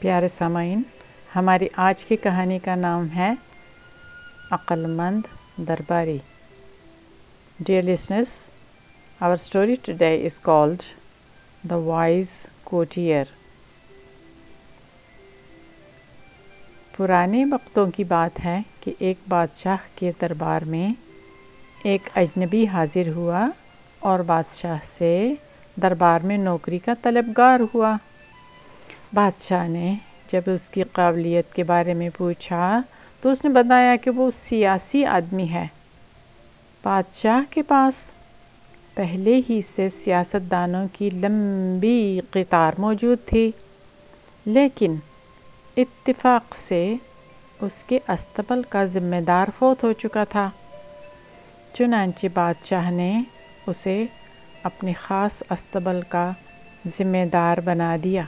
پیارے سامعین ہماری آج کی کہانی کا نام ہے مند درباری dear listeners our story today is called the wise courtier پرانے وقتوں کی بات ہے کہ ایک بادشاہ کے دربار میں ایک اجنبی حاضر ہوا اور بادشاہ سے دربار میں نوکری کا طلبگار ہوا بادشاہ نے جب اس کی قابلیت کے بارے میں پوچھا تو اس نے بتایا کہ وہ سیاسی آدمی ہے بادشاہ کے پاس پہلے ہی سے سیاست دانوں کی لمبی قطار موجود تھی لیکن اتفاق سے اس کے استبل کا ذمہ دار فوت ہو چکا تھا چنانچہ بادشاہ نے اسے اپنے خاص استبل کا ذمہ دار بنا دیا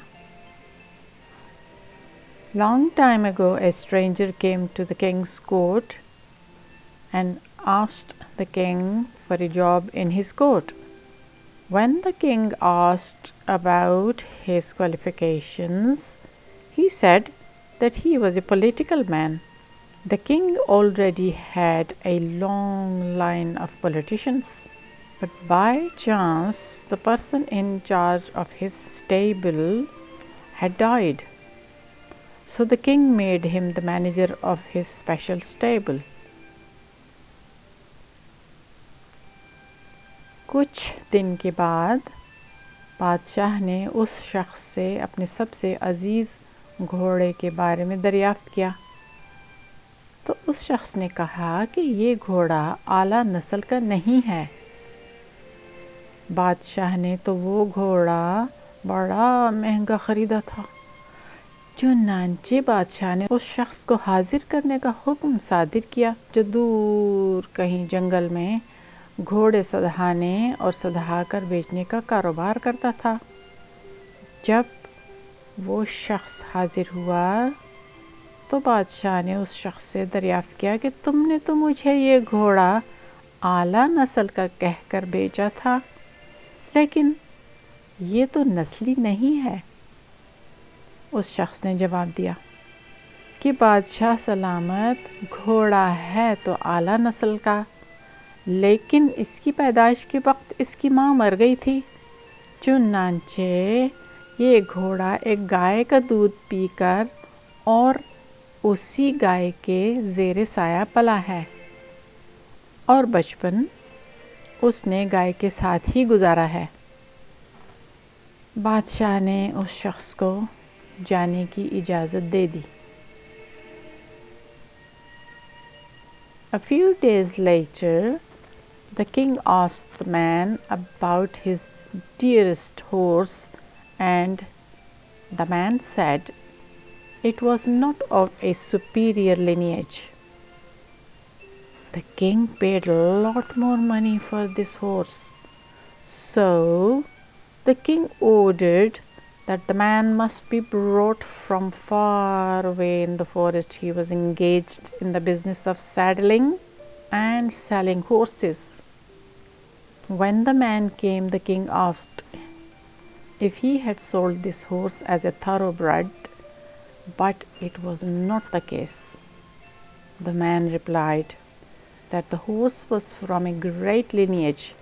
Long time ago, a stranger came to the king's court and asked the king for a job in his court. When the king asked about his qualifications, he said that he was a political man. The king already had a long line of politicians, but by chance, the person in charge of his stable had died. So the king made him the manager of his special stable کچھ دن کے بعد بادشاہ نے اس شخص سے اپنے سب سے عزیز گھوڑے کے بارے میں دریافت کیا تو اس شخص نے کہا کہ یہ گھوڑا اعلیٰ نسل کا نہیں ہے بادشاہ نے تو وہ گھوڑا بڑا مہنگا خریدا تھا جو نانچے بادشاہ نے اس شخص کو حاضر کرنے کا حکم صادر کیا جو دور کہیں جنگل میں گھوڑے سدھانے اور سدھا کر بیچنے کا کاروبار کرتا تھا جب وہ شخص حاضر ہوا تو بادشاہ نے اس شخص سے دریافت کیا کہ تم نے تو مجھے یہ گھوڑا اعلیٰ نسل کا کہہ کر بیچا تھا لیکن یہ تو نسلی نہیں ہے اس شخص نے جواب دیا کہ بادشاہ سلامت گھوڑا ہے تو اعلیٰ نسل کا لیکن اس کی پیدائش کے وقت اس کی ماں مر گئی تھی چنانچہ یہ گھوڑا ایک گائے کا دودھ پی کر اور اسی گائے کے زیر سایہ پلا ہے اور بچپن اس نے گائے کے ساتھ ہی گزارا ہے بادشاہ نے اس شخص کو जाने की इजाज़त दे दी A few days later, the king asked the man about his dearest horse, and the man said it was not of a superior lineage. The king paid a lot more money for this horse, so the king ordered that the man must be brought from far away in the forest. He was engaged in the business of saddling and selling horses. When the man came, the king asked if he had sold this horse as a thoroughbred, but it was not the case. The man replied that the horse was from a great lineage,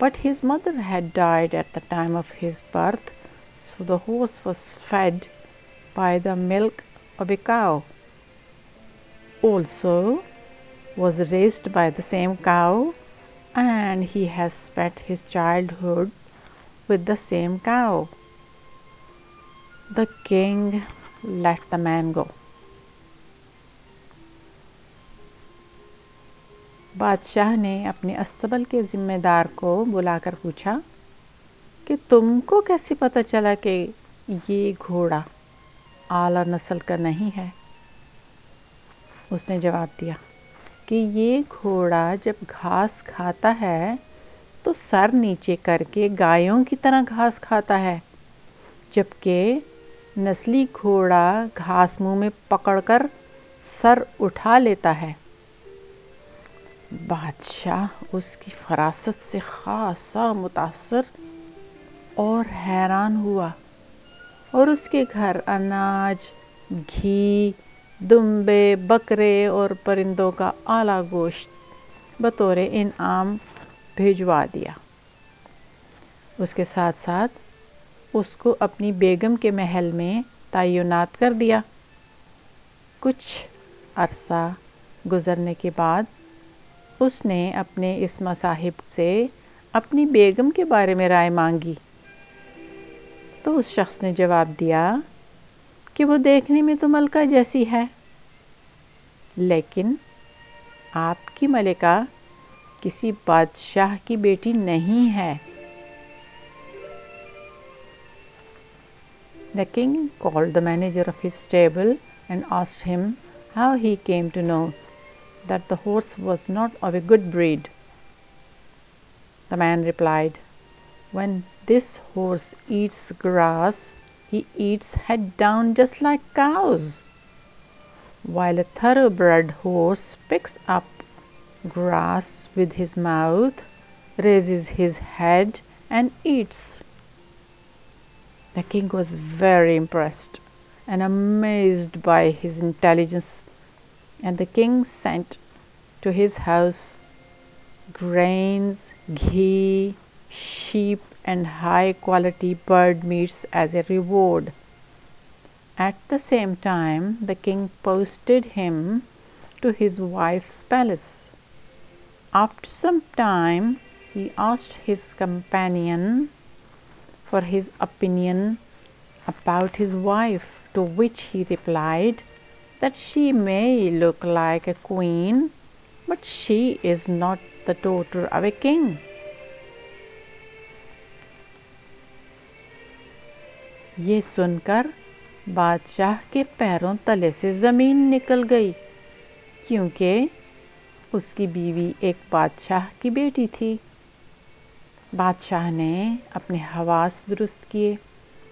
but his mother had died at the time of his birth So the horse was fed by the milk of a cow. Also was raised by the same cow and he has spent his childhood with the same cow. The king let the man go. بادشاہ نے اپنے استبل کے ذمہ دار کو بلا کر پوچھا کہ تم کو کیسے پتہ چلا کہ یہ گھوڑا اعلیٰ نسل کا نہیں ہے اس نے جواب دیا کہ یہ گھوڑا جب گھاس کھاتا ہے تو سر نیچے کر کے گایوں کی طرح گھاس کھاتا ہے جبکہ نسلی گھوڑا گھاس منہ میں پکڑ کر سر اٹھا لیتا ہے بادشاہ اس کی فراست سے خاصا متاثر اور حیران ہوا اور اس کے گھر اناج گھی دمبے بکرے اور پرندوں کا اعلیٰ گوشت بطور انعام بھیجوا دیا اس کے ساتھ ساتھ اس کو اپنی بیگم کے محل میں تعینات کر دیا کچھ عرصہ گزرنے کے بعد اس نے اپنے اس مصاحب سے اپنی بیگم کے بارے میں رائے مانگی تو اس شخص نے جواب دیا کہ وہ دیکھنے میں تو ملکہ جیسی ہے لیکن آپ کی ملکہ کسی بادشاہ کی بیٹی نہیں ہے the king call the manager of his manager and asked him how he came to know that the horse was not of a good breed the man replied When this horse eats grass, he eats head down just like cows, while a thoroughbred horse picks up grass with his mouth, raises his head, and eats. The king was very impressed and amazed by his intelligence, and the king sent to his house grains, ghee, sheep, and high quality bird meats as a reward. At the same time, the king posted him to his wife's palace. After some time, he asked his companion for his opinion about his wife, to which he replied that she may look like a queen, but she is not the daughter of a king. یہ سن کر بادشاہ کے پیروں تلے سے زمین نکل گئی کیونکہ اس کی بیوی ایک بادشاہ کی بیٹی تھی بادشاہ نے اپنے حواس درست کیے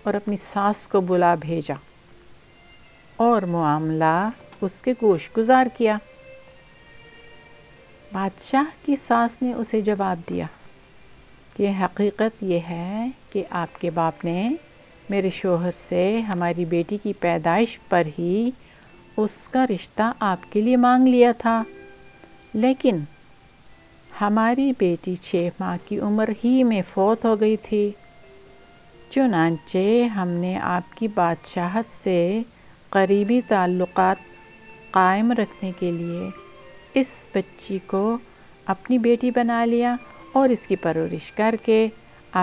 اور اپنی ساس کو بلا بھیجا اور معاملہ اس کے گوش گزار کیا بادشاہ کی ساس نے اسے جواب دیا کہ حقیقت یہ ہے کہ آپ کے باپ نے میرے شوہر سے ہماری بیٹی کی پیدائش پر ہی اس کا رشتہ آپ کے لیے مانگ لیا تھا لیکن ہماری بیٹی چھ ماہ کی عمر ہی میں فوت ہو گئی تھی چنانچہ ہم نے آپ کی بادشاہت سے قریبی تعلقات قائم رکھنے کے لیے اس بچی کو اپنی بیٹی بنا لیا اور اس کی پرورش کر کے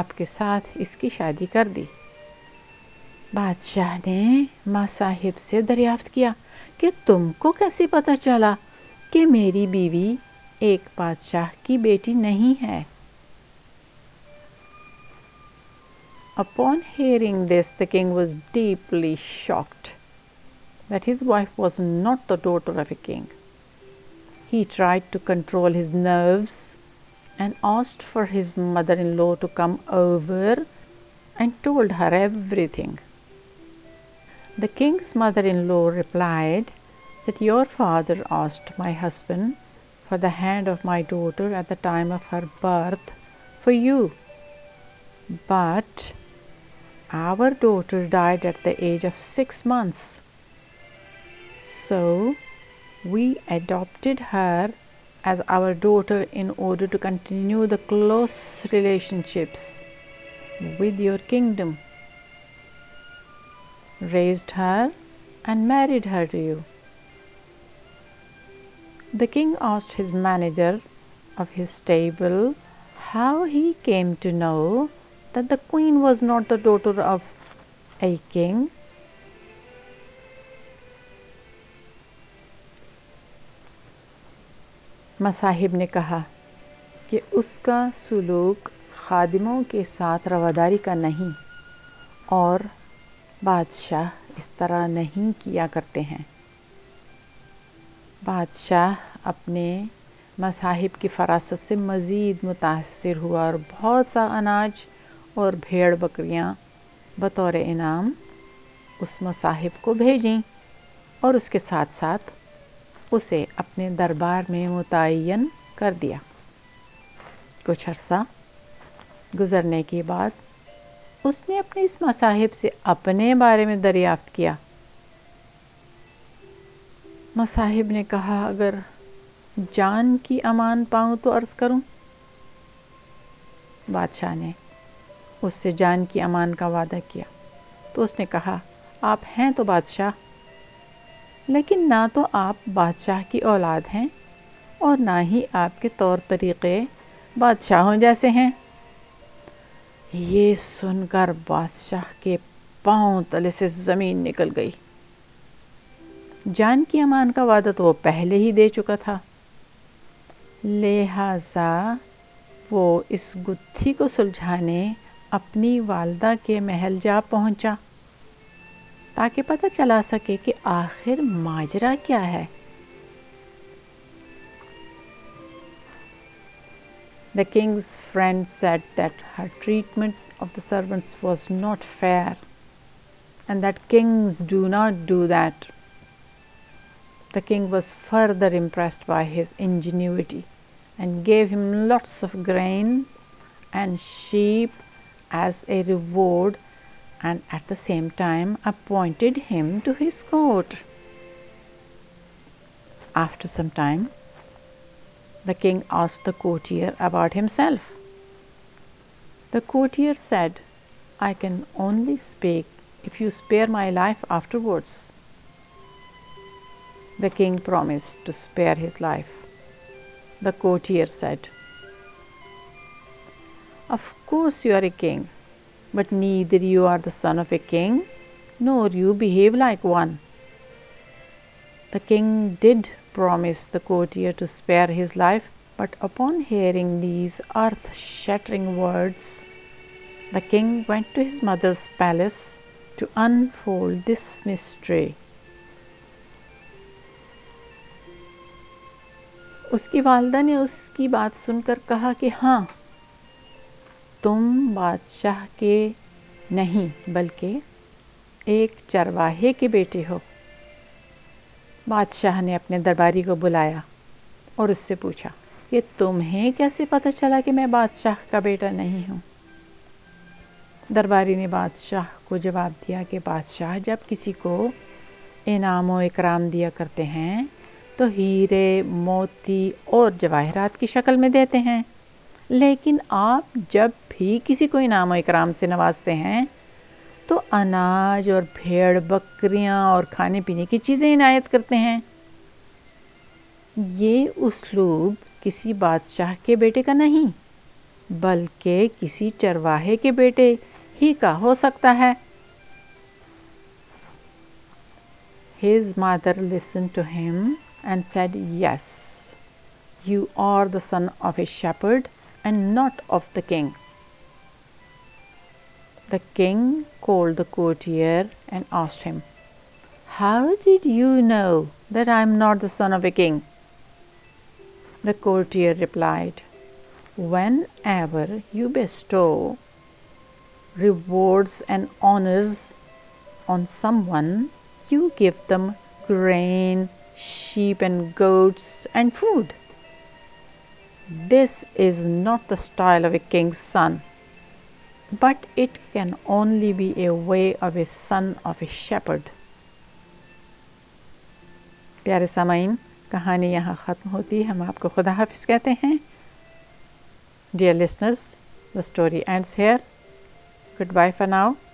آپ کے ساتھ اس کی شادی کر دی बादशाह ने माँ से दरियाफ्त किया कि तुमको कैसे पता चला कि मेरी बीवी एक बादशाह की बेटी नहीं है Upon hearing this, the king was deeply shocked that his wife was not the daughter of a king. He tried to control his nerves and asked for his mother in law to come over and told her everything. The king's mother in law replied that your father asked my husband for the hand of my daughter at the time of her birth for you. But our daughter died at the age of six months. So we adopted her as our daughter in order to continue the close relationships with your kingdom raised her, and married her to you. The king asked his manager of his stable how he came to know that the queen was not the daughter of a king. मसाहिब ने कहा कि उसका सुलूक खादिमों के साथ रवादारी का नहीं और بادشاہ اس طرح نہیں کیا کرتے ہیں بادشاہ اپنے مذاہب کی فراست سے مزید متاثر ہوا اور بہت سا اناج اور بھیڑ بکریاں بطور انعام اس مصاحب کو بھیجیں اور اس کے ساتھ ساتھ اسے اپنے دربار میں متعین کر دیا کچھ عرصہ گزرنے کے بعد اس نے اپنے اس مصاحب سے اپنے بارے میں دریافت کیا مصاحب نے کہا اگر جان کی امان پاؤں تو عرض کروں بادشاہ نے اس سے جان کی امان کا وعدہ کیا تو اس نے کہا آپ ہیں تو بادشاہ لیکن نہ تو آپ بادشاہ کی اولاد ہیں اور نہ ہی آپ کے طور طریقے بادشاہوں جیسے ہیں یہ سن کر بادشاہ کے پاؤں تلے سے زمین نکل گئی جان کی امان کا وعدہ تو وہ پہلے ہی دے چکا تھا لہذا وہ اس گتھی کو سلجھانے اپنی والدہ کے محل جا پہنچا تاکہ پتہ چلا سکے کہ آخر ماجرا کیا ہے The king's friend said that her treatment of the servants was not fair and that kings do not do that. The king was further impressed by his ingenuity and gave him lots of grain and sheep as a reward and at the same time appointed him to his court. After some time, the king asked the courtier about himself. The courtier said, I can only speak if you spare my life afterwards. The king promised to spare his life. The courtier said, Of course, you are a king, but neither you are the son of a king, nor you behave like one. The king did promised the courtier to spare his life but upon hearing these earth shattering words the king went to his mother's palace to unfold this mystery اس کی والدہ نے اس کی بات سن کر کہا کہ ہاں تم بادشاہ کے نہیں بلکہ ایک چرواہے کے بیٹے ہو بادشاہ نے اپنے درباری کو بلایا اور اس سے پوچھا یہ تمہیں کیسے پتہ چلا کہ میں بادشاہ کا بیٹا نہیں ہوں درباری نے بادشاہ کو جواب دیا کہ بادشاہ جب کسی کو انعام و اکرام دیا کرتے ہیں تو ہیرے موتی اور جواہرات کی شکل میں دیتے ہیں لیکن آپ جب بھی کسی کو انعام و اکرام سے نوازتے ہیں تو اناج اور بھیڑ بکریاں اور کھانے پینے کی چیزیں عنایت کرتے ہیں یہ اسلوب کسی بادشاہ کے بیٹے کا نہیں بلکہ کسی چرواہے کے بیٹے ہی کا ہو سکتا ہے his mother listen to him and said yes you are the son of a shepherd and not of the king The king called the courtier and asked him, How did you know that I am not the son of a king? The courtier replied, Whenever you bestow rewards and honors on someone, you give them grain, sheep, and goats, and food. This is not the style of a king's son but it can only be a way of a son of a shepherd. प्यारे सामाइन कहानी यहाँ ख़त्म होती है हम आपको खुदा हाफिज़ कहते हैं dear listeners the story ends here good bye for now